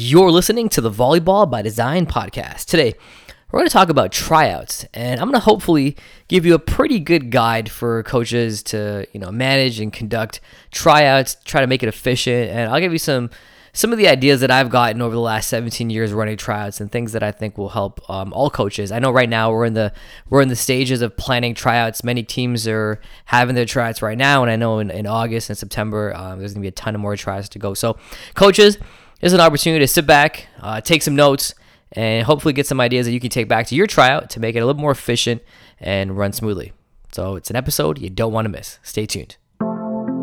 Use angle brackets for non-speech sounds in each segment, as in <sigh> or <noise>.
You're listening to the Volleyball by Design podcast. Today, we're going to talk about tryouts, and I'm going to hopefully give you a pretty good guide for coaches to, you know, manage and conduct tryouts, try to make it efficient, and I'll give you some some of the ideas that I've gotten over the last 17 years running tryouts and things that I think will help um, all coaches. I know right now we're in the we're in the stages of planning tryouts. Many teams are having their tryouts right now, and I know in, in August and September um, there's gonna be a ton of more tryouts to go. So, coaches, is an opportunity to sit back, uh, take some notes, and hopefully get some ideas that you can take back to your tryout to make it a little more efficient and run smoothly. So it's an episode you don't want to miss. Stay tuned.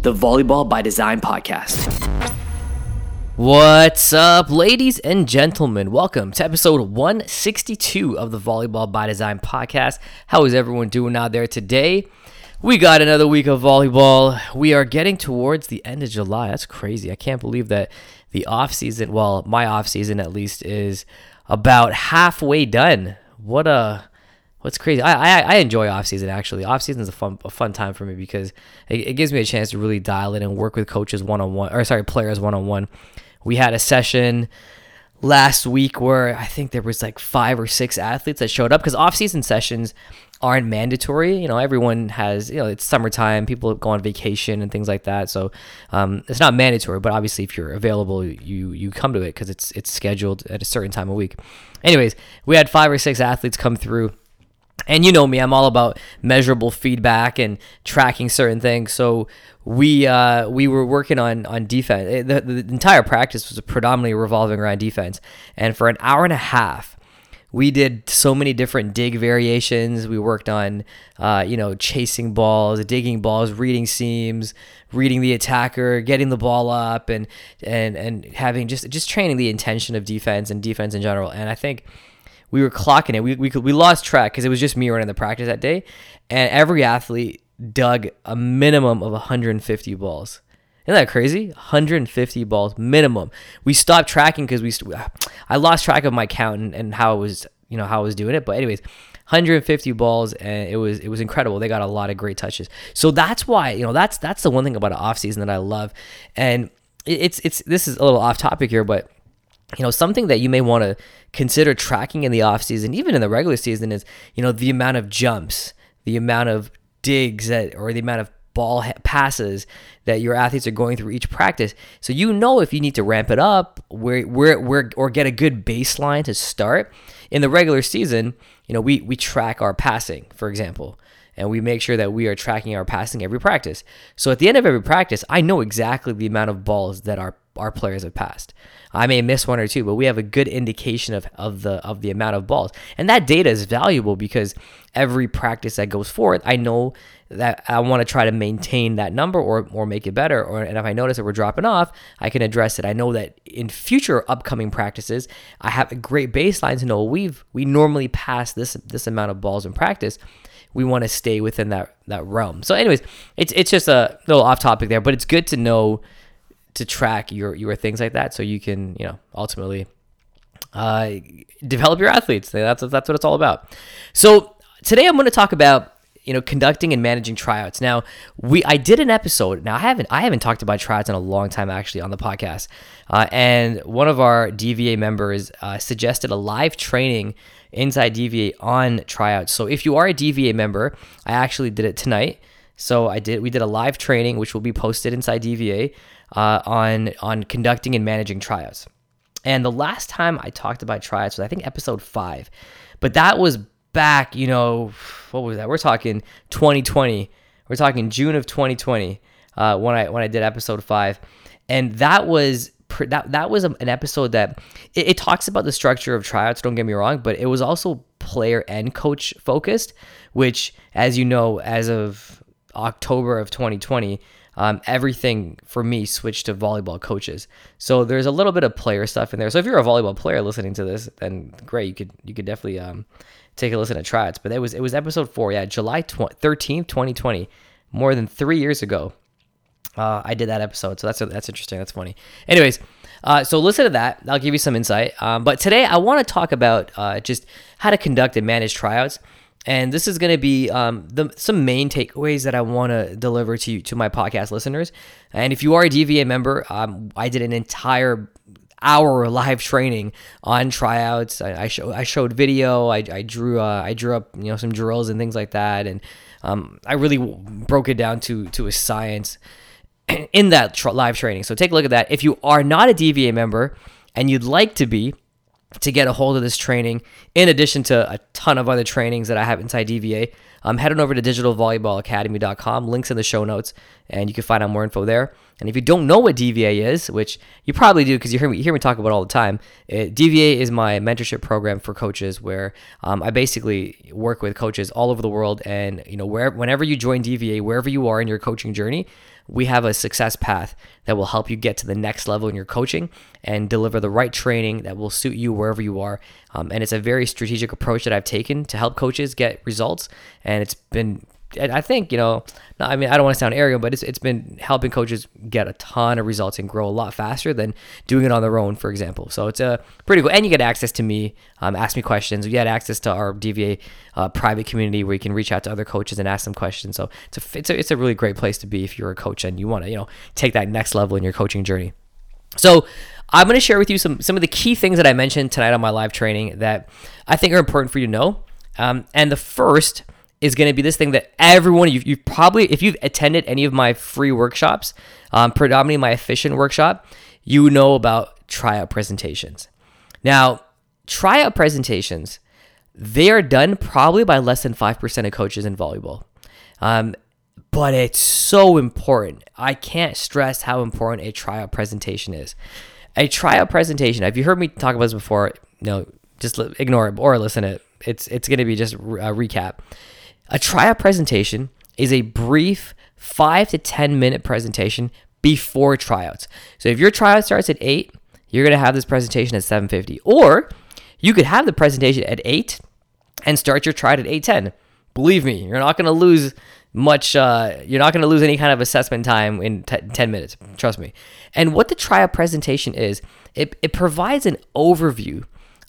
the Volleyball by Design podcast. What's up, ladies and gentlemen? Welcome to episode 162 of the Volleyball by Design podcast. How is everyone doing out there today? We got another week of volleyball. We are getting towards the end of July. That's crazy. I can't believe that the off season, well, my off season at least, is about halfway done. What a what's crazy. I, I, I enjoy off season actually. Off season is a fun a fun time for me because it, it gives me a chance to really dial in and work with coaches one on one or sorry players one on one. We had a session last week where I think there was like five or six athletes that showed up because off season sessions aren't mandatory. You know, everyone has, you know, it's summertime, people go on vacation and things like that. So um, it's not mandatory, but obviously if you're available, you you come to it because it's it's scheduled at a certain time of week. Anyways, we had five or six athletes come through. And you know me, I'm all about measurable feedback and tracking certain things. So we uh, we were working on on defense. The, the entire practice was predominantly revolving around defense. And for an hour and a half, we did so many different dig variations. We worked on, uh, you know, chasing balls, digging balls, reading seams, reading the attacker, getting the ball up, and and and having just just training the intention of defense and defense in general. And I think we were clocking it. We we could, we lost track because it was just me running the practice that day, and every athlete dug a minimum of 150 balls. Isn't that crazy? 150 balls minimum. We stopped tracking because we I lost track of my count and, and how I was you know how I was doing it. But anyways, 150 balls and it was it was incredible. They got a lot of great touches. So that's why you know that's that's the one thing about an off season that I love. And it's it's this is a little off topic here, but you know something that you may want to consider tracking in the off season, even in the regular season, is you know the amount of jumps, the amount of digs that or the amount of ball passes that your athletes are going through each practice. So you know if you need to ramp it up, where where where or get a good baseline to start. In the regular season, you know, we we track our passing, for example, and we make sure that we are tracking our passing every practice. So at the end of every practice, I know exactly the amount of balls that our our players have passed. I may miss one or two, but we have a good indication of, of the of the amount of balls. And that data is valuable because every practice that goes forth, I know that I want to try to maintain that number or or make it better. Or and if I notice that we're dropping off, I can address it. I know that in future upcoming practices, I have a great baseline to know we've we normally pass this this amount of balls in practice. We want to stay within that that realm. So, anyways, it's it's just a little off topic there, but it's good to know to track your your things like that so you can you know ultimately uh, develop your athletes. That's that's what it's all about. So today I'm going to talk about you know conducting and managing tryouts. Now we I did an episode. Now I haven't I haven't talked about tryouts in a long time actually on the podcast. Uh, and one of our DVA members uh, suggested a live training inside DVA on tryouts. So if you are a DVA member, I actually did it tonight. So I did we did a live training which will be posted inside DVA uh, on on conducting and managing tryouts. And the last time I talked about tryouts was I think episode five, but that was back. You know, what was that? We're talking 2020. We're talking June of 2020 uh, when I when I did episode five, and that was that that was an episode that it, it, talks about the structure of tryouts. Don't get me wrong, but it was also player and coach focused, which, as you know, as of October of 2020, um, everything for me switched to volleyball coaches. So there's a little bit of player stuff in there. So if you're a volleyball player listening to this, then great, you could you could definitely um, take a listen to tryouts. But it was it was episode four, yeah, July thirteenth, twenty twenty, more than three years ago. Uh, I did that episode, so that's that's interesting. That's funny. Anyways, uh, so listen to that. I'll give you some insight. Um, but today I want to talk about uh, just how to conduct and manage tryouts. And this is going to be um, the, some main takeaways that I want to deliver to you, to my podcast listeners. And if you are a DVA member, um, I did an entire hour live training on tryouts. I, I, show, I showed video. I, I drew uh, I drew up you know some drills and things like that, and um, I really broke it down to to a science <clears throat> in that tr- live training. So take a look at that. If you are not a DVA member and you'd like to be, to get a hold of this training, in addition to a ton of other trainings that I have inside DVA, um, head on over to digitalvolleyballacademy.com. Links in the show notes, and you can find out more info there. And if you don't know what DVA is, which you probably do because you hear me you hear me talk about all the time, it, DVA is my mentorship program for coaches, where um, I basically work with coaches all over the world, and you know, where whenever you join DVA, wherever you are in your coaching journey, we have a success path that will help you get to the next level in your coaching and deliver the right training that will suit you wherever you are. Um, and it's a very strategic approach that I've taken to help coaches get results. And it's been I think you know. I mean, I don't want to sound arrogant, but it's it's been helping coaches get a ton of results and grow a lot faster than doing it on their own, for example. So it's a pretty cool, and you get access to me, um, ask me questions. You get access to our DVA uh, private community where you can reach out to other coaches and ask them questions. So it's a it's a it's a really great place to be if you're a coach and you want to you know take that next level in your coaching journey. So I'm going to share with you some some of the key things that I mentioned tonight on my live training that I think are important for you to know. Um, and the first is going to be this thing that everyone you've, you've, probably if you've attended any of my free workshops um, predominantly my efficient workshop you know about tryout presentations. Now tryout presentations they are done probably by less than 5% of coaches in volleyball. Um, but it's so important. I can't stress how important a tryout presentation is. A tryout presentation have you heard me talk about this before? No just ignore it or listen to it. It's it's going to be just a recap a tryout presentation is a brief five to 10 minute presentation before tryouts. So if your tryout starts at 8, you're going to have this presentation at 7.50. Or you could have the presentation at 8 and start your tryout at 8.10. Believe me, you're not going to lose much, uh, you're not going to lose any kind of assessment time in t- 10 minutes. Trust me. And what the tryout presentation is, it, it provides an overview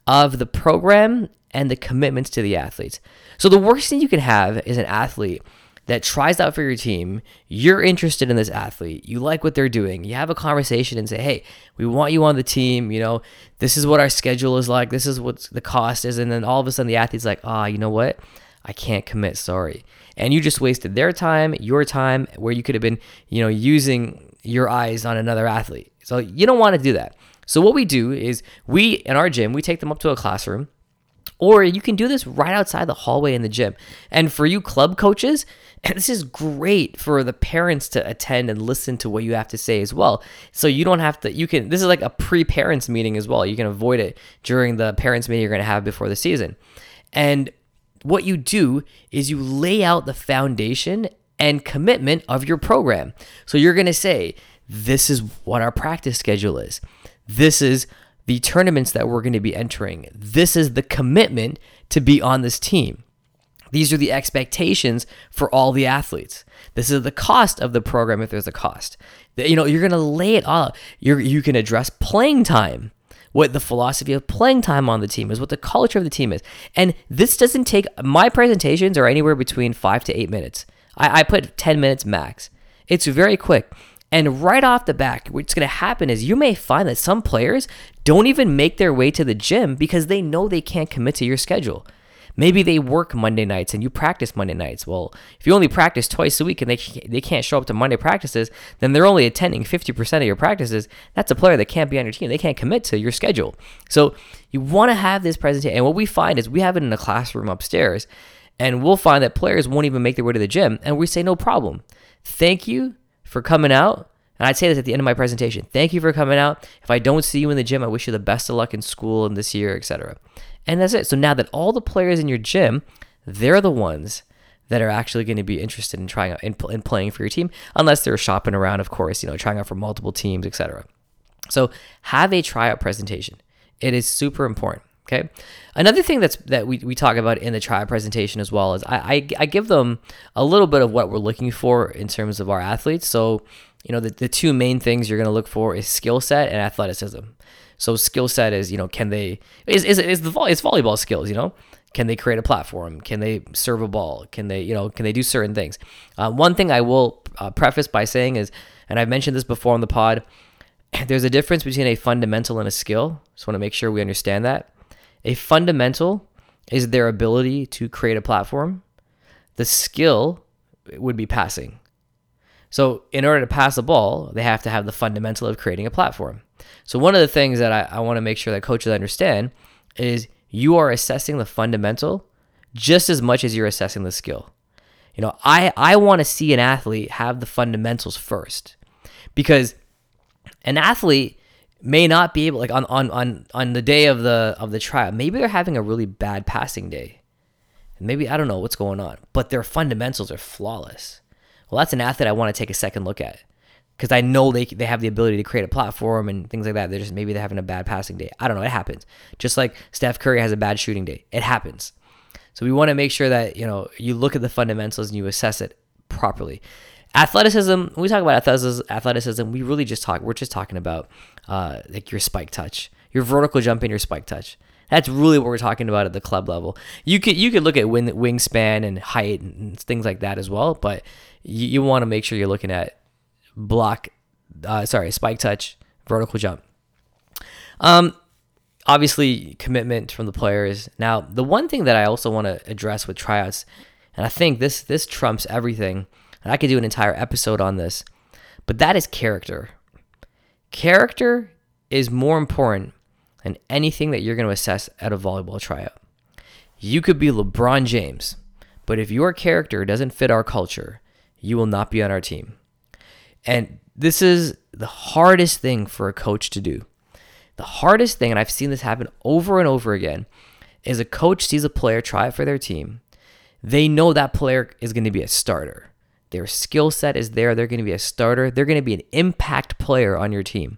of the program and the commitments to the athletes. So the worst thing you can have is an athlete that tries out for your team. You're interested in this athlete. You like what they're doing. You have a conversation and say, "Hey, we want you on the team. You know, this is what our schedule is like. This is what the cost is." And then all of a sudden, the athlete's like, "Ah, oh, you know what? I can't commit. Sorry." And you just wasted their time, your time, where you could have been, you know, using your eyes on another athlete. So you don't want to do that. So what we do is we in our gym, we take them up to a classroom or you can do this right outside the hallway in the gym. And for you club coaches, <clears throat> this is great for the parents to attend and listen to what you have to say as well. So you don't have to, you can, this is like a pre parents meeting as well. You can avoid it during the parents meeting you're going to have before the season. And what you do is you lay out the foundation and commitment of your program. So you're going to say, this is what our practice schedule is. This is the tournaments that we're going to be entering. This is the commitment to be on this team. These are the expectations for all the athletes. This is the cost of the program if there's a cost. You know, you're going to lay it all. You're, you can address playing time, what the philosophy of playing time on the team is, what the culture of the team is. And this doesn't take, my presentations are anywhere between five to eight minutes. I, I put 10 minutes max. It's very quick. And right off the back, what's going to happen is you may find that some players don't even make their way to the gym because they know they can't commit to your schedule. Maybe they work Monday nights and you practice Monday nights. Well, if you only practice twice a week and they they can't show up to Monday practices, then they're only attending 50% of your practices. That's a player that can't be on your team. They can't commit to your schedule. So you want to have this presentation. And what we find is we have it in a classroom upstairs, and we'll find that players won't even make their way to the gym, and we say no problem. Thank you for coming out. And I'd say this at the end of my presentation. Thank you for coming out. If I don't see you in the gym, I wish you the best of luck in school and this year, etc. And that's it. So now that all the players in your gym, they're the ones that are actually going to be interested in trying out in playing for your team, unless they're shopping around, of course, you know, trying out for multiple teams, etc. So have a tryout presentation. It is super important. Okay. Another thing that's that we, we talk about in the tryout presentation as well is I, I, I give them a little bit of what we're looking for in terms of our athletes. So, you know, the, the two main things you're going to look for is skill set and athleticism. So skill set is, you know, can they is is is the is volleyball skills, you know? Can they create a platform? Can they serve a ball? Can they, you know, can they do certain things? Uh, one thing I will uh, preface by saying is, and I've mentioned this before on the pod, <clears throat> there's a difference between a fundamental and a skill. Just want to make sure we understand that. A fundamental is their ability to create a platform. The skill would be passing. So, in order to pass a ball, they have to have the fundamental of creating a platform. So, one of the things that I, I want to make sure that coaches understand is you are assessing the fundamental just as much as you're assessing the skill. You know, I, I want to see an athlete have the fundamentals first because an athlete may not be able like on, on on on the day of the of the trial maybe they're having a really bad passing day. Maybe i don't know what's going on but their fundamentals are flawless. Well that's an athlete i want to take a second look at because i know they, they have the ability to create a platform and things like that. They're just maybe they're having a bad passing day. I don't know it happens. Just like steph curry has a bad shooting day it happens. So we want to make sure that you know you look at the fundamentals and you assess it properly athleticism when we talk about athleticism, we really just talk we're just talking about uh, like your spike touch your vertical jump and your spike touch. That's really what we're talking about at the club level. You could you could look at wing, wingspan and height and things like that as well but you, you want to make sure you're looking at block uh, sorry spike touch vertical jump. Um obviously commitment from the players. Now the one thing that i also want to address with tryouts and i think this this trumps everything and I could do an entire episode on this, but that is character. Character is more important than anything that you're going to assess at a volleyball tryout. You could be LeBron James, but if your character doesn't fit our culture, you will not be on our team. And this is the hardest thing for a coach to do. The hardest thing, and I've seen this happen over and over again, is a coach sees a player try it for their team. They know that player is going to be a starter. Their skill set is there. They're going to be a starter. They're going to be an impact player on your team.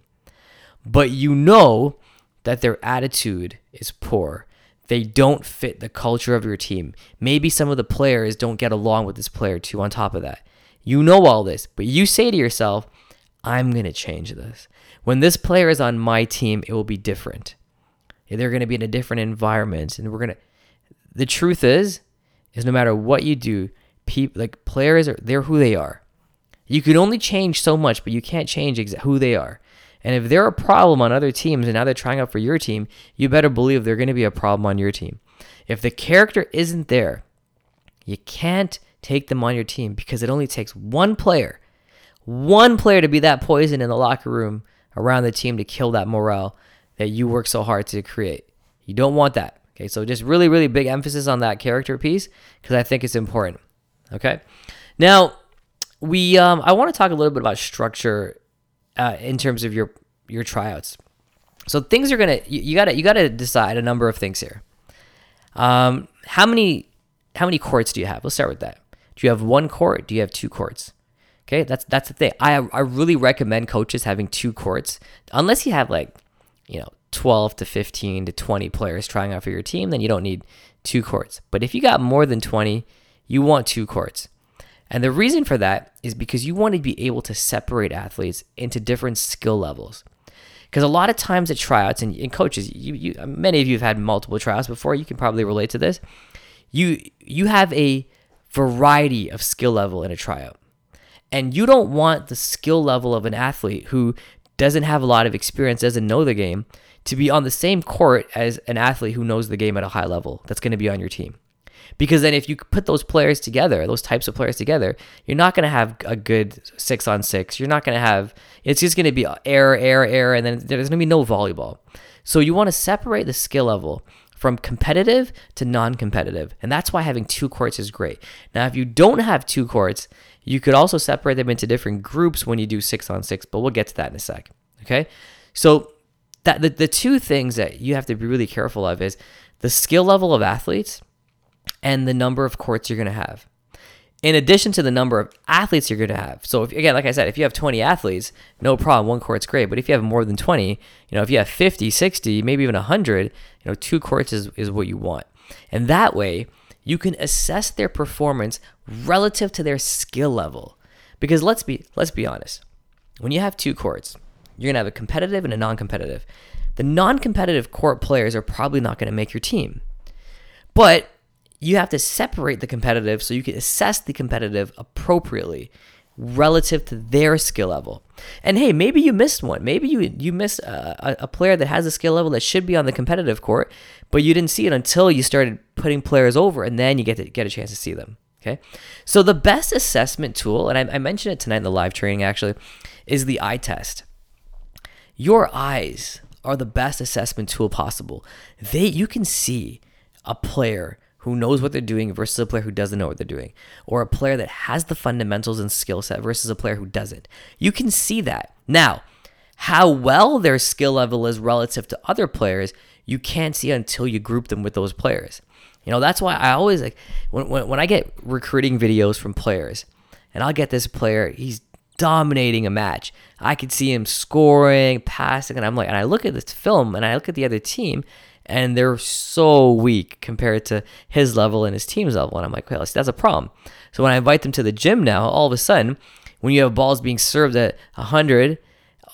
But you know that their attitude is poor. They don't fit the culture of your team. Maybe some of the players don't get along with this player too, on top of that. You know all this, but you say to yourself, I'm going to change this. When this player is on my team, it will be different. They're going to be in a different environment. And we're going to, the truth is, is no matter what you do, people like players are they're who they are. You can only change so much, but you can't change exa- who they are. And if they're a problem on other teams and now they're trying out for your team, you better believe they're going to be a problem on your team. If the character isn't there, you can't take them on your team because it only takes one player, one player to be that poison in the locker room around the team to kill that morale that you work so hard to create. You don't want that. Okay, so just really, really big emphasis on that character piece because I think it's important. Okay. Now, we um, I want to talk a little bit about structure uh, in terms of your your tryouts. So things are gonna you, you gotta you gotta decide a number of things here. Um, how many how many courts do you have? Let's start with that. Do you have one court? Do you have two courts? Okay, that's that's the thing. I I really recommend coaches having two courts, unless you have like, you know, twelve to fifteen to twenty players trying out for your team. Then you don't need two courts. But if you got more than twenty, you want two courts. And the reason for that is because you want to be able to separate athletes into different skill levels. Because a lot of times at tryouts and, and coaches, you, you, many of you have had multiple tryouts before. You can probably relate to this. You you have a variety of skill level in a tryout, and you don't want the skill level of an athlete who doesn't have a lot of experience, doesn't know the game, to be on the same court as an athlete who knows the game at a high level. That's going to be on your team. Because then if you put those players together, those types of players together, you're not going to have a good six on six. You're not going to have, it's just going to be error, error, error, and then there's going to be no volleyball. So you want to separate the skill level from competitive to non competitive. And that's why having two courts is great. Now, if you don't have two courts, you could also separate them into different groups when you do six on six, but we'll get to that in a sec. Okay. So that the, the two things that you have to be really careful of is the skill level of athletes and the number of courts you're going to have. in addition to the number of athletes you're going to have. So if, again, like I said, if you have 20 athletes, no problem, one court's great. But if you have more than 20, you know, if you have 50, 60, maybe even 100, you know, two courts is, is what you want. And that way, you can assess their performance relative to their skill level. Because let's be let's be honest. When you have two courts, you're going to have a competitive and a non-competitive. The non-competitive court players are probably not going to make your team. But you have to separate the competitive so you can assess the competitive appropriately relative to their skill level. And hey, maybe you missed one. Maybe you you missed a, a, player that has a skill level that should be on the competitive court, but you didn't see it until you started putting players over, and then you get to get a chance to see them. Okay, so the best assessment tool, and I, I mentioned it tonight in the live training actually, is the eye test. Your eyes are the best assessment tool possible. They you can see a player who knows what they're doing versus a player who doesn't know what they're doing, or a player that has the fundamentals and skill set versus a player who doesn't. You can see that. Now, how well their skill level is relative to other players, you can't see until you group them with those players. You know, that's why I always like when, when, when I get recruiting videos from players, and I'll get this player, he's dominating a match. I could see him scoring, passing, and I'm like, and I look at this film and I look at the other team, and they're so weak compared to his level and his team's level. And I'm like, well, that's a problem. So when I invite them to the gym now, all of a sudden, when you have balls being served at 100,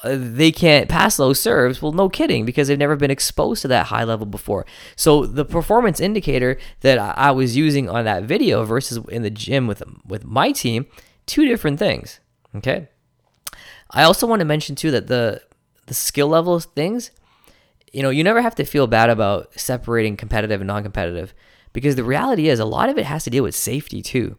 uh, they can't pass those serves. Well, no kidding, because they've never been exposed to that high level before. So the performance indicator that I was using on that video versus in the gym with with my team, two different things. Okay. I also want to mention too that the the skill level things you know, you never have to feel bad about separating competitive and non-competitive because the reality is a lot of it has to deal with safety too.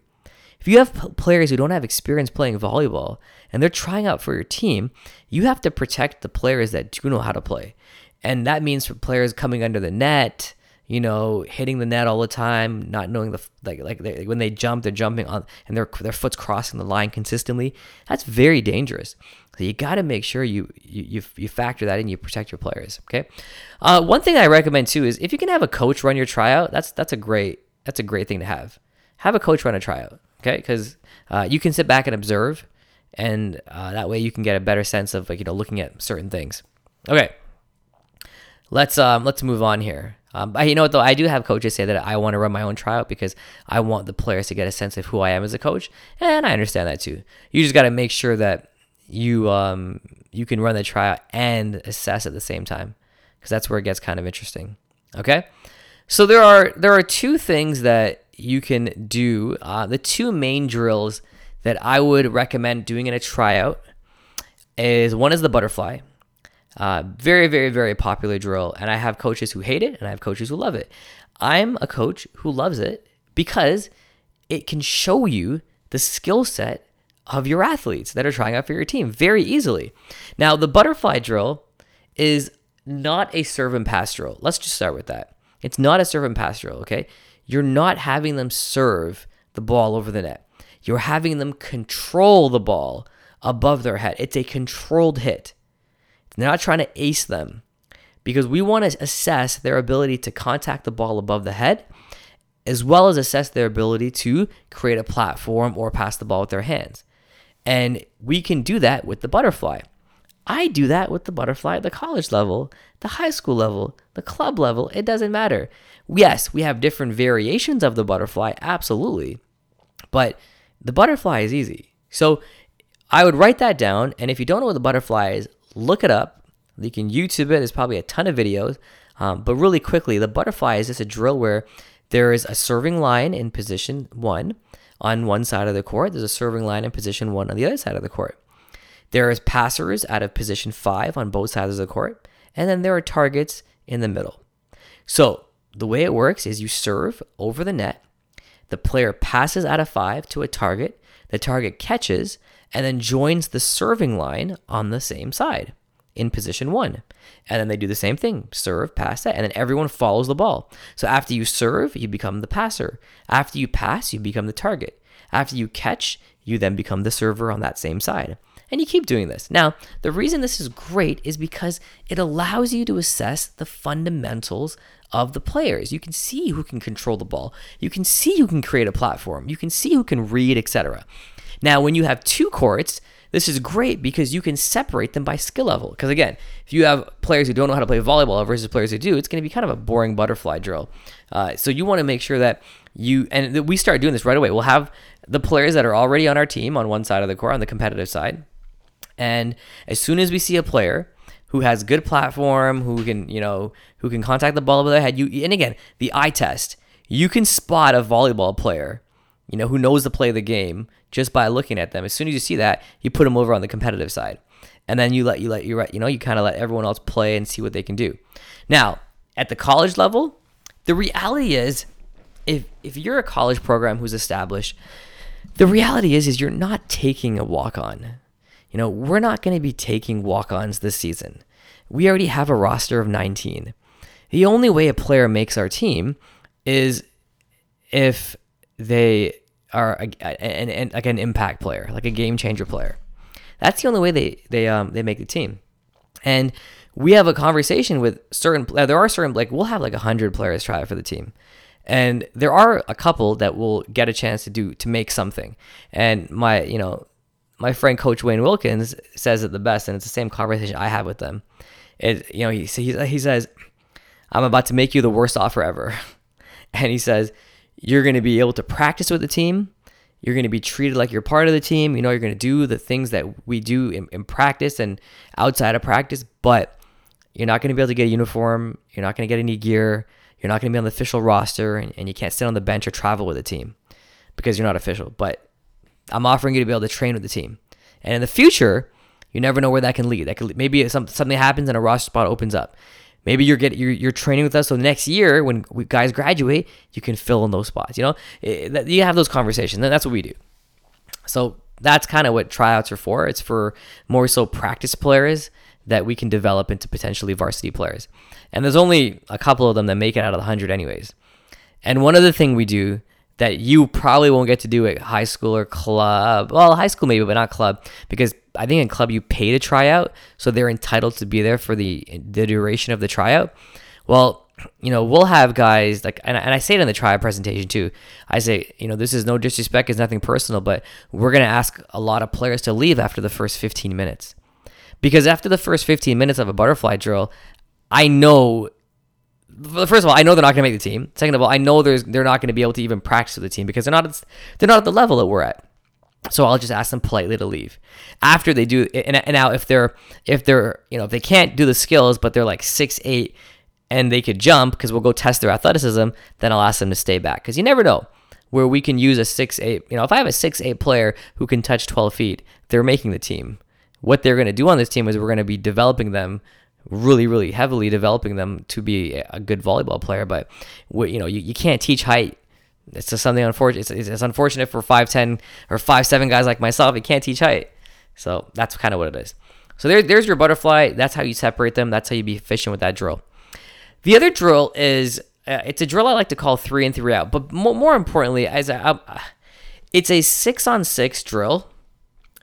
If you have players who don't have experience playing volleyball and they're trying out for your team, you have to protect the players that do know how to play. And that means for players coming under the net, you know, hitting the net all the time, not knowing the like like they, when they jump, they're jumping on and their their foot's crossing the line consistently. That's very dangerous. So you got to make sure you, you you you factor that in. You protect your players. Okay. Uh, one thing I recommend too is if you can have a coach run your tryout, that's that's a great that's a great thing to have. Have a coach run a tryout. Okay, because uh, you can sit back and observe, and uh, that way you can get a better sense of like you know looking at certain things. Okay. Let's um let's move on here. Um, but you know what though, I do have coaches say that I want to run my own tryout because I want the players to get a sense of who I am as a coach, and I understand that too. You just got to make sure that you um you can run the tryout and assess at the same time because that's where it gets kind of interesting. Okay, so there are there are two things that you can do. Uh, the two main drills that I would recommend doing in a tryout is one is the butterfly uh, very, very, very popular drill. And I have coaches who hate it and I have coaches who love it. I'm a coach who loves it because it can show you the skill set of your athletes that are trying out for your team very easily. Now, the butterfly drill is not a serve and pass drill. Let's just start with that. It's not a serve and pass drill, okay? You're not having them serve the ball over the net. You're having them control the ball above their head. It's a controlled hit. They're not trying to ace them because we want to assess their ability to contact the ball above the head as well as assess their ability to create a platform or pass the ball with their hands. And we can do that with the butterfly. I do that with the butterfly at the college level, the high school level, the club level. It doesn't matter. Yes, we have different variations of the butterfly, absolutely. But the butterfly is easy. So I would write that down. And if you don't know what the butterfly is, look it up. You can YouTube it. There's probably a ton of videos. Um, but really quickly, the butterfly is just a drill where there is a serving line in position one on one side of the court. There's a serving line in position one on the other side of the court. There is passers out of position five on both sides of the court. And then there are targets in the middle. So the way it works is you serve over the net. The player passes out of five to a target. The target catches and then joins the serving line on the same side in position one. And then they do the same thing serve, pass that, and then everyone follows the ball. So after you serve, you become the passer. After you pass, you become the target. After you catch, you then become the server on that same side. And you keep doing this. Now, the reason this is great is because it allows you to assess the fundamentals of the players. You can see who can control the ball. You can see who can create a platform. You can see who can read, etc. Now, when you have two courts, this is great because you can separate them by skill level. Because again, if you have players who don't know how to play volleyball versus players who do, it's going to be kind of a boring butterfly drill. Uh, so you want to make sure that you and we start doing this right away. We'll have the players that are already on our team on one side of the court on the competitive side, and as soon as we see a player who has good platform, who can you know who can contact the ball over their head, you and again the eye test, you can spot a volleyball player, you know who knows the play of the game just by looking at them. As soon as you see that, you put them over on the competitive side, and then you let you let you right, you know you kind of let everyone else play and see what they can do. Now at the college level, the reality is, if if you're a college program who's established, the reality is is you're not taking a walk on. You know, we're not going to be taking walk ons this season. We already have a roster of 19. The only way a player makes our team is if they are a, an, like an impact player, like a game changer player. That's the only way they they um they make the team. And we have a conversation with certain. There are certain like we'll have like hundred players try for the team, and there are a couple that will get a chance to do to make something. And my you know my friend Coach Wayne Wilkins says it the best, and it's the same conversation I have with them. It you know he he, he says, "I'm about to make you the worst offer ever," <laughs> and he says you're going to be able to practice with the team. You're going to be treated like you're part of the team. You know, you're going to do the things that we do in, in practice and outside of practice, but you're not going to be able to get a uniform. You're not going to get any gear. You're not going to be on the official roster, and, and you can't sit on the bench or travel with the team because you're not official. But I'm offering you to be able to train with the team. And in the future, you never know where that can lead. That could maybe some, something happens and a roster spot opens up. Maybe you're getting you're, you're training with us, so next year when we, guys graduate, you can fill in those spots. You know, it, eh, you have those conversations, and that's what we do. So that's kind of what tryouts are for. It's for more so practice players that we can develop into potentially varsity players. And there's only a couple of them that make it out of the hundred, anyways. And one other thing we do that you probably won't get to do at high school or club. Well, high school maybe, but not club because I think in club you pay to try out, so they're entitled to be there for the the duration of the tryout. Well, you know, we'll have guys like, and, and I say it in the tryout presentation too. I say, you know, this is no disrespect, it's nothing personal, but we're gonna ask a lot of players to leave after the first 15 minutes, because after the first 15 minutes of a butterfly drill, I know first of all, I know they're not going to make the team. Second of all, I know there's they're not going to be able to even practice with the team because they're not they're not at the level that we're at. So I'll just ask them politely to leave after they do. And, and now if they're if they're you know if they can't do the skills but they're like six eight and they could jump because we'll go test their athleticism, then I'll ask them to stay back because you never know where we can use a six eight. You know, if I have a six eight player who can touch twelve feet, they're making the team. What they're going to do on this team is we're going to be developing them really, really heavily developing them to be a good volleyball player. But you know, you, you can't teach height. It's just something unfortunate. It's, it's unfortunate for five ten or five seven guys like myself. You can't teach height. So that's kind of what it is. So there, there's your butterfly. That's how you separate them. That's how you be efficient with that drill. The other drill is uh, it's a drill I like to call three and three out. But more, more importantly, as a, uh, it's a six on six drill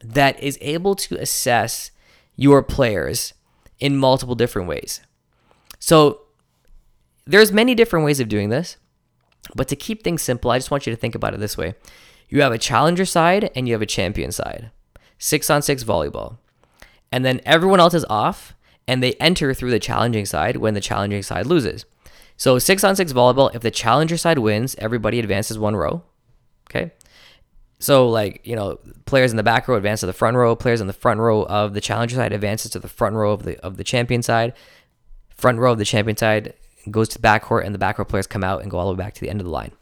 that is able to assess your players in multiple different ways. So there's many different ways of doing this, but to keep things simple, I just want you to think about it this way. You have a challenger side and you have a champion side. 6 on 6 volleyball. And then everyone else is off and they enter through the challenging side when the challenging side loses. So 6 on 6 volleyball, if the challenger side wins, everybody advances one row. Okay? So like, you know, players in the back row advance to the front row, players in the front row of the challenger side advances to the front row of the of the champion side. Front row of the champion side goes to the back court and the back row players come out and go all the way back to the end of the line.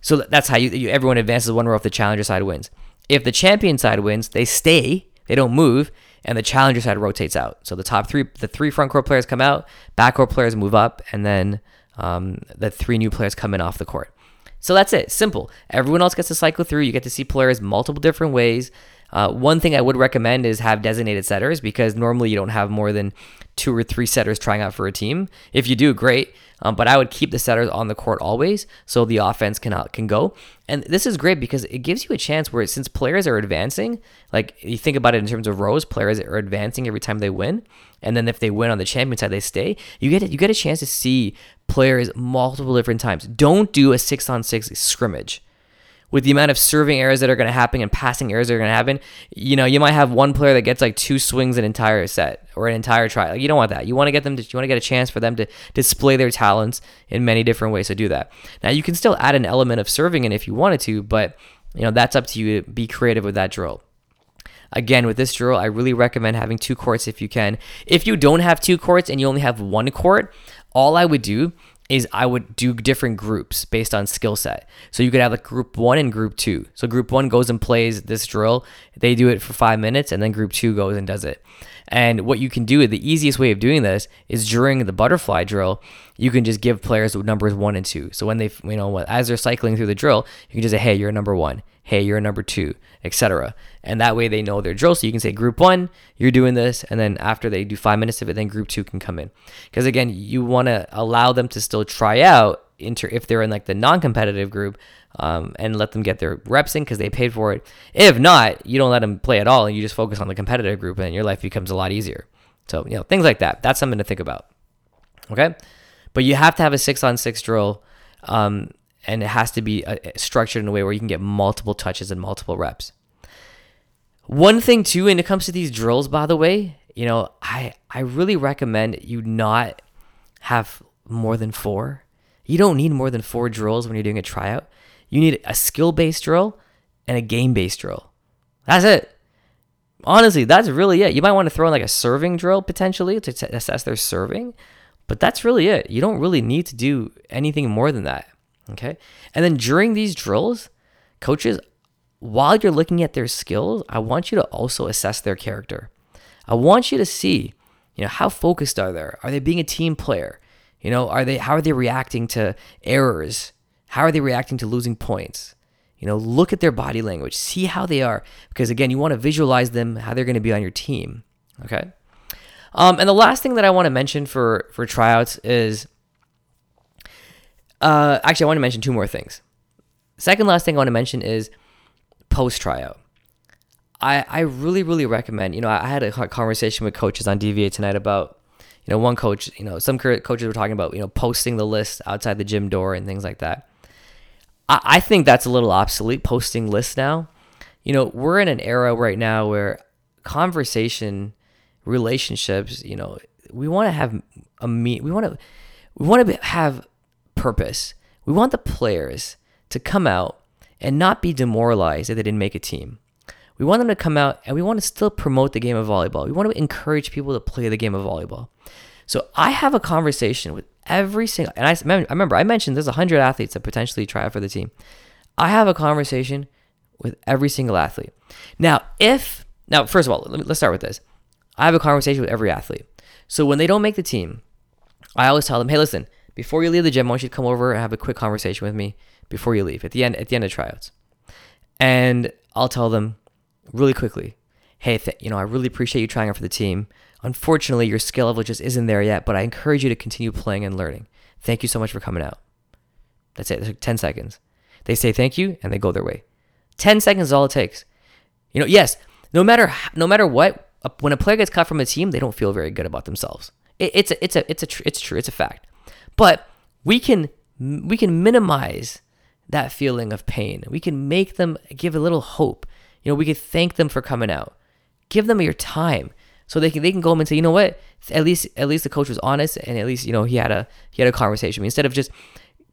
So that's how you, you everyone advances one row if the challenger side wins. If the champion side wins, they stay, they don't move, and the challenger side rotates out. So the top three, the three front court players come out, back court players move up, and then um, the three new players come in off the court. So that's it. Simple. Everyone else gets to cycle through. You get to see players multiple different ways. Uh, one thing I would recommend is have designated setters because normally you don't have more than two or three setters trying out for a team. If you do, great. Um, but I would keep the setters on the court always so the offense can uh, can go. And this is great because it gives you a chance where since players are advancing, like you think about it in terms of rows, players are advancing every time they win, and then if they win on the champion side, they stay. You get you get a chance to see players multiple different times. Don't do a six on six scrimmage with the amount of serving errors that are going to happen and passing errors that are going to happen, you know, you might have one player that gets like two swings an entire set or an entire try. Like you don't want that. You want to get them to, you want to get a chance for them to display their talents in many different ways to do that. Now you can still add an element of serving in if you wanted to, but you know, that's up to you to be creative with that drill. Again, with this drill, I really recommend having two courts if you can. If you don't have two courts and you only have one court, all I would do is I would do different groups based on skill set. So you could have like group one and group two. So group one goes and plays this drill. They do it for five minutes, and then group two goes and does it. And what you can do, the easiest way of doing this is during the butterfly drill, you can just give players numbers one and two. So when they, you know, as they're cycling through the drill, you can just say, hey, you're number one. Hey, you're number two, etc. And that way they know their drill. So you can say group one, you're doing this. And then after they do five minutes of it, then group two can come in. Because again, you want to allow them to still try out inter if they're in like the non-competitive group um, and let them get their reps in because they paid for it. If not, you don't let them play at all and you just focus on the competitive group and your life becomes a lot easier. So, you know, things like that. That's something to think about. Okay. But you have to have a six on six drill. Um, and it has to be uh, structured in a way where you can get multiple touches and multiple reps. One thing too, when it comes to these drills, by the way, you know, I I really recommend you not have more than four. You don't need more than four drills when you're doing a tryout. You need a skill based drill and a game based drill. That's it. Honestly, that's really it. You might want to throw in like a serving drill potentially to t- assess their serving, but that's really it. You don't really need to do anything more than that. Okay. And then during these drills, coaches, while you're looking at their skills, I want you to also assess their character. I want you to see, you know, how focused are they? Are they being a team player? You know, are they how are they reacting to errors? How are they reacting to losing points? You know, look at their body language, see how they are, because again, you want to visualize them how they're going to be on your team. Okay. Um, and the last thing that I want to mention for for tryouts is, uh, actually, I want to mention two more things. Second last thing I want to mention is post tryout. I I really really recommend. You know, I had a conversation with coaches on DVA tonight about you know, one coach, you know, some coaches were talking about, you know, posting the list outside the gym door and things like that. I, I think that's a little obsolete, posting lists now. You know, we're in an era right now where conversation, relationships, you know, we want to have a meet, we want to, we want to have purpose. We want the players to come out and not be demoralized that they didn't make a team. We want them to come out and we want to still promote the game of volleyball. We want to encourage people to play the game of volleyball. So I have a conversation with every single, and I, I remember I mentioned there's 100 athletes that potentially try out for the team. I have a conversation with every single athlete. Now, if, now, first of all, let me, let's start with this. I have a conversation with every athlete. So when they don't make the team, I always tell them, hey, listen, before you leave the gym, I want you to come over and have a quick conversation with me before you leave at the end at the end of tryouts. And I'll tell them really quickly, hey, th- you know, I really appreciate you trying out for the team. Unfortunately, your skill level just isn't there yet, but I encourage you to continue playing and learning. Thank you so much for coming out. That's it. like 10 seconds. They say thank you and they go their way. 10 seconds is all it takes. You know, yes, no matter no matter what, when a player gets cut from a team, they don't feel very good about themselves. It, it's a, it's a it's a it's true. It's a fact. But we can we can minimize that feeling of pain. We can make them give a little hope. You know, we could thank them for coming out. Give them your time so they can they can go home and say, you know what, at least at least the coach was honest and at least you know he had a he had a conversation. Instead of just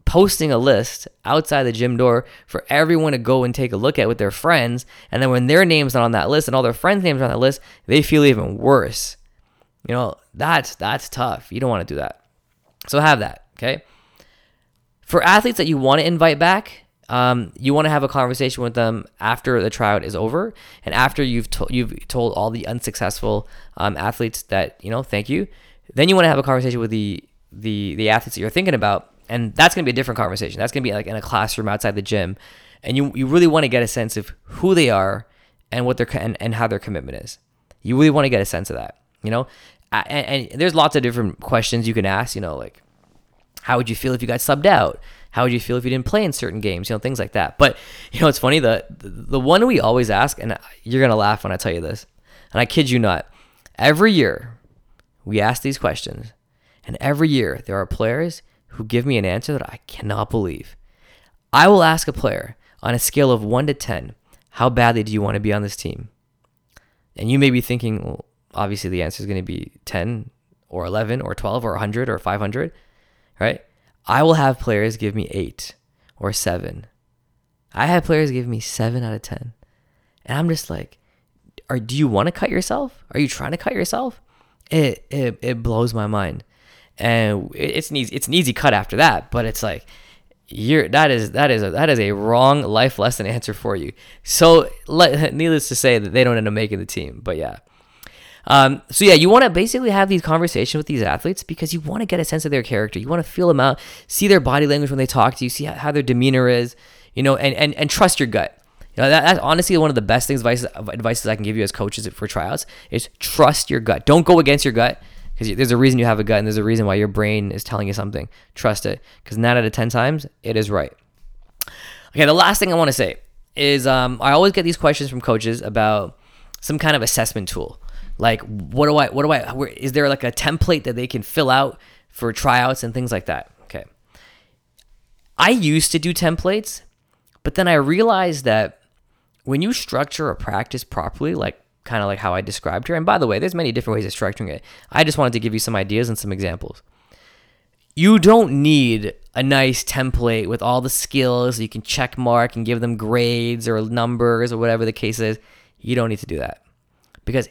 posting a list outside the gym door for everyone to go and take a look at with their friends, and then when their name's not on that list and all their friends' names are on that list, they feel even worse. You know that's that's tough. You don't want to do that. So have that, okay? For athletes that you want to invite back, um, you want to have a conversation with them after the tryout is over and after you've told you've told all the unsuccessful um, athletes that you know thank you. Then you want to have a conversation with the the the athletes that you're thinking about, and that's going to be a different conversation. That's going to be like in a classroom outside the gym, and you you really want to get a sense of who they are and what their and, and how their commitment is. You really want to get a sense of that, you know. And, and there's lots of different questions you can ask, you know, like how would you feel if you got subbed out? How would you feel if you didn't play in certain games? You know, things like that. But <laughs> you know, it's funny the the one we always ask, and you're gonna laugh when I tell you this, and I kid you not. Every year, we ask these questions, and every year there are players who give me an answer that I cannot believe. I will ask a player on a scale of one to ten, how badly do you want to be on this team? And you may be thinking, well, obviously the answer is going to be 10 or 11 or 12 or 100 or 500, right? I will have players give me 8 or 7. I had players give me 7 out of 10. And I'm just like, are do you want to cut yourself? Are you trying to cut yourself? It it, it blows my mind. And it's an easy it's an easy cut after that, but it's like you're that is that is a, that is a wrong life lesson answer for you. So, needless to say that they don't end up making the team. But yeah, um, so yeah, you want to basically have these conversations with these athletes because you want to get a sense of their character. You want to feel them out, see their body language when they talk to you, see how, their demeanor is, you know, and and and trust your gut. You know, that, that's honestly one of the best things advice advices I can give you as coaches for tryouts is trust your gut. Don't go against your gut because there's a reason you have a gut and there's a reason why your brain is telling you something. Trust it because nine out of 10 times it is right. Okay, the last thing I want to say is um, I always get these questions from coaches about some kind of assessment tool. Like, what do I, what do I, where, is there like a template that they can fill out for tryouts and things like that? Okay. I used to do templates, but then I realized that when you structure a practice properly, like kind of like how I described here. And by the way, there's many different ways of structuring it. I just wanted to give you some ideas and some examples. You don't need a nice template with all the skills you can check mark and give them grades or numbers or whatever the case is. You don't need to do that. Because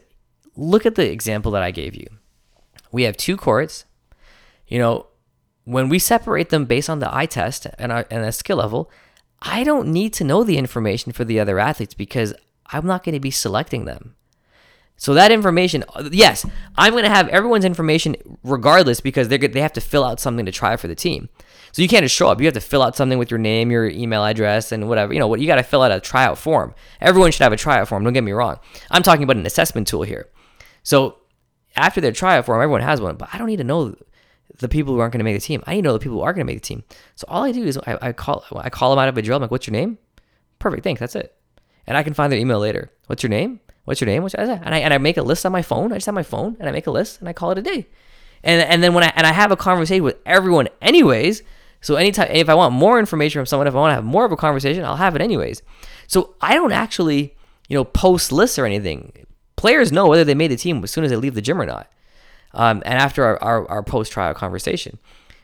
look at the example that I gave you. We have two courts. You know, when we separate them based on the eye test and, our, and a skill level, I don't need to know the information for the other athletes because I'm not going to be selecting them. So that information, uh, yes, I'm going to have everyone's information regardless because they they have to fill out something to try for the team. So you can't just show up. You have to fill out something with your name, your email address, and whatever. You know what? You got to fill out a tryout form. Everyone should have a tryout form. Don't get me wrong. I'm talking about an assessment tool here. So after their tryout form, everyone has one, but I don't need to know the people who aren't going to make the team. I need to know the people who are going to make the team. So all I do is I, I call I call them out of a drill. I'm like, "What's your name?" Perfect. Thanks. That's it. And I can find their email later. What's your name? what's your name? What's and I and I make a list on my phone. I just have my phone and I make a list and I call it a day. And and then when I and I have a conversation with everyone anyways. So anytime if I want more information from someone, if I want to have more of a conversation, I'll have it anyways. So I don't actually, you know, post lists or anything. Players know whether they made the team as soon as they leave the gym or not. Um, and after our, our, our post tryout conversation.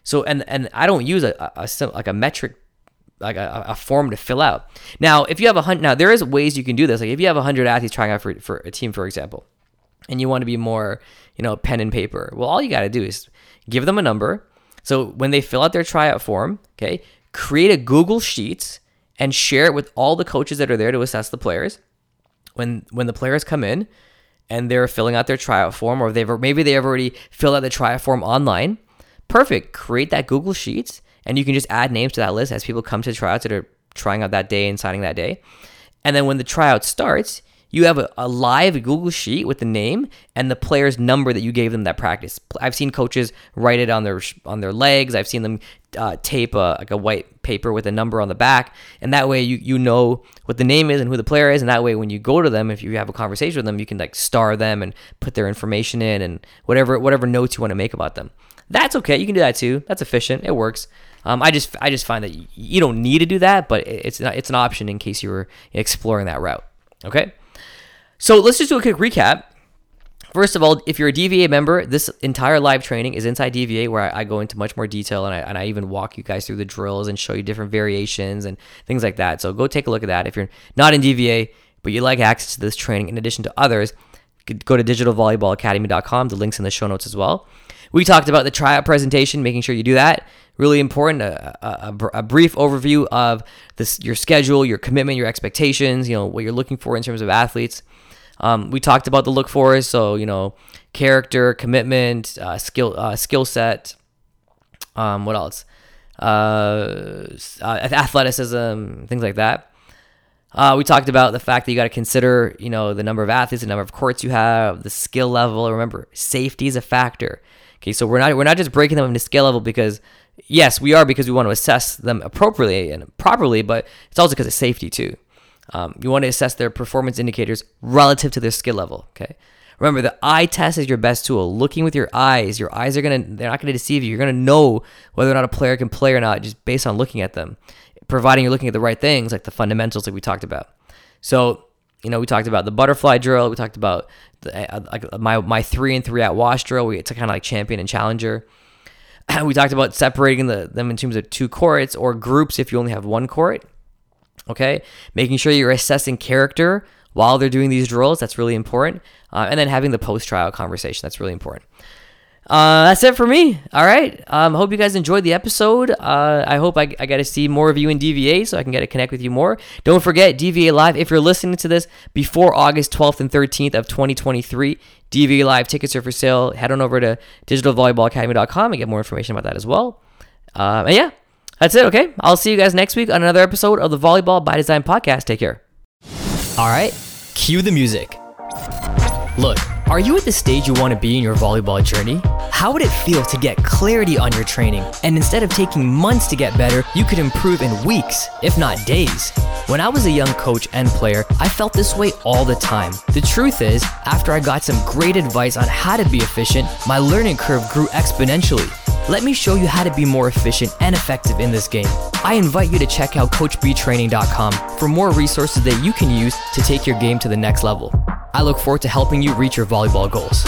So and and I don't use a, a, a like a metric like a, a, form to fill out. Now, if you have a hundred, now there is ways you can do this. Like if you have a hundred athletes trying out for, for a team, for example, and you want to be more, you know, pen and paper. Well, all you got to do is give them a number. So when they fill out their tryout form, okay, create a Google Sheets and share it with all the coaches that are there to assess the players. When when the players come in and they're filling out their tryout form, or they've maybe they have already filled out the tryout form online, perfect. Create that Google Sheets and you can just add names to that list as people come to tryouts that are trying out that day and signing that day. And then when the tryout starts, you have a, a, live Google sheet with the name and the player's number that you gave them that practice. I've seen coaches write it on their on their legs. I've seen them uh, tape a, like a white paper with a number on the back, and that way you you know what the name is and who the player is, and that way when you go to them, if you have a conversation with them, you can like star them and put their information in and whatever whatever notes you want to make about them. That's okay. You can do that too. That's efficient. It works. Um, I just I just find that you don't need to do that, but it's not, it's an option in case you were exploring that route. Okay, so let's just do a quick recap. First of all, if you're a DVA member, this entire live training is inside DVA where I, I go into much more detail and I, and I even walk you guys through the drills and show you different variations and things like that. So go take a look at that. If you're not in DVA, but you like access to this training in addition to others, go to digitalvolleyballacademy.com. The link's in the show notes as well. We talked about the tryout presentation, making sure you do that really important. A, a, a, brief overview of this, your schedule, your commitment, your expectations. You know what you're looking for in terms of athletes. Um, we talked about the look for, so you know, character, commitment, uh, skill, uh, skill set. Um, what else? Uh, uh, athleticism, things like that. Uh, we talked about the fact that you got to consider, you know, the number of athletes, the number of courts you have, the skill level. Remember, safety is a factor. Okay, so we're not we're not just breaking them into skill level because yes, we are because we want to assess them appropriately and properly, but it's also because of safety too. Um, you want to assess their performance indicators relative to their skill level. Okay. Remember, the eye test is your best tool. Looking with your eyes, your eyes are gonna they're not gonna deceive you. You're gonna know whether or not a player can play or not just based on looking at them, providing you're looking at the right things like the fundamentals like we talked about. So, you know, we talked about the butterfly drill. We talked about the, uh, like my my three and three at wash drill. We it's kind of like champion and challenger. <clears throat> we talked about separating the, them in terms of two courts or groups if you only have one court. Okay, making sure you're assessing character while they're doing these drills. That's really important. Uh, and then having the post tryout conversation. That's really important. Uh, that's it for me. All right. Um, hope you guys enjoyed the episode. Uh, I hope I, I get to see more of you in DVA so I can get to connect with you more. Don't forget DVA Live. If you're listening to this before August 12th and 13th of 2023, DVA Live tickets are for sale. Head on over to digitalvolleyballacademy.com and get more information about that as well. Uh, and yeah, that's it. Okay. I'll see you guys next week on another episode of the Volleyball by Design podcast. Take care. All right. Cue the music. Look, are you at the stage you want to be in your volleyball journey? How would it feel to get clarity on your training and instead of taking months to get better, you could improve in weeks, if not days? When I was a young coach and player, I felt this way all the time. The truth is, after I got some great advice on how to be efficient, my learning curve grew exponentially. Let me show you how to be more efficient and effective in this game. I invite you to check out CoachBTraining.com for more resources that you can use to take your game to the next level. I look forward to helping you reach your volleyball goals.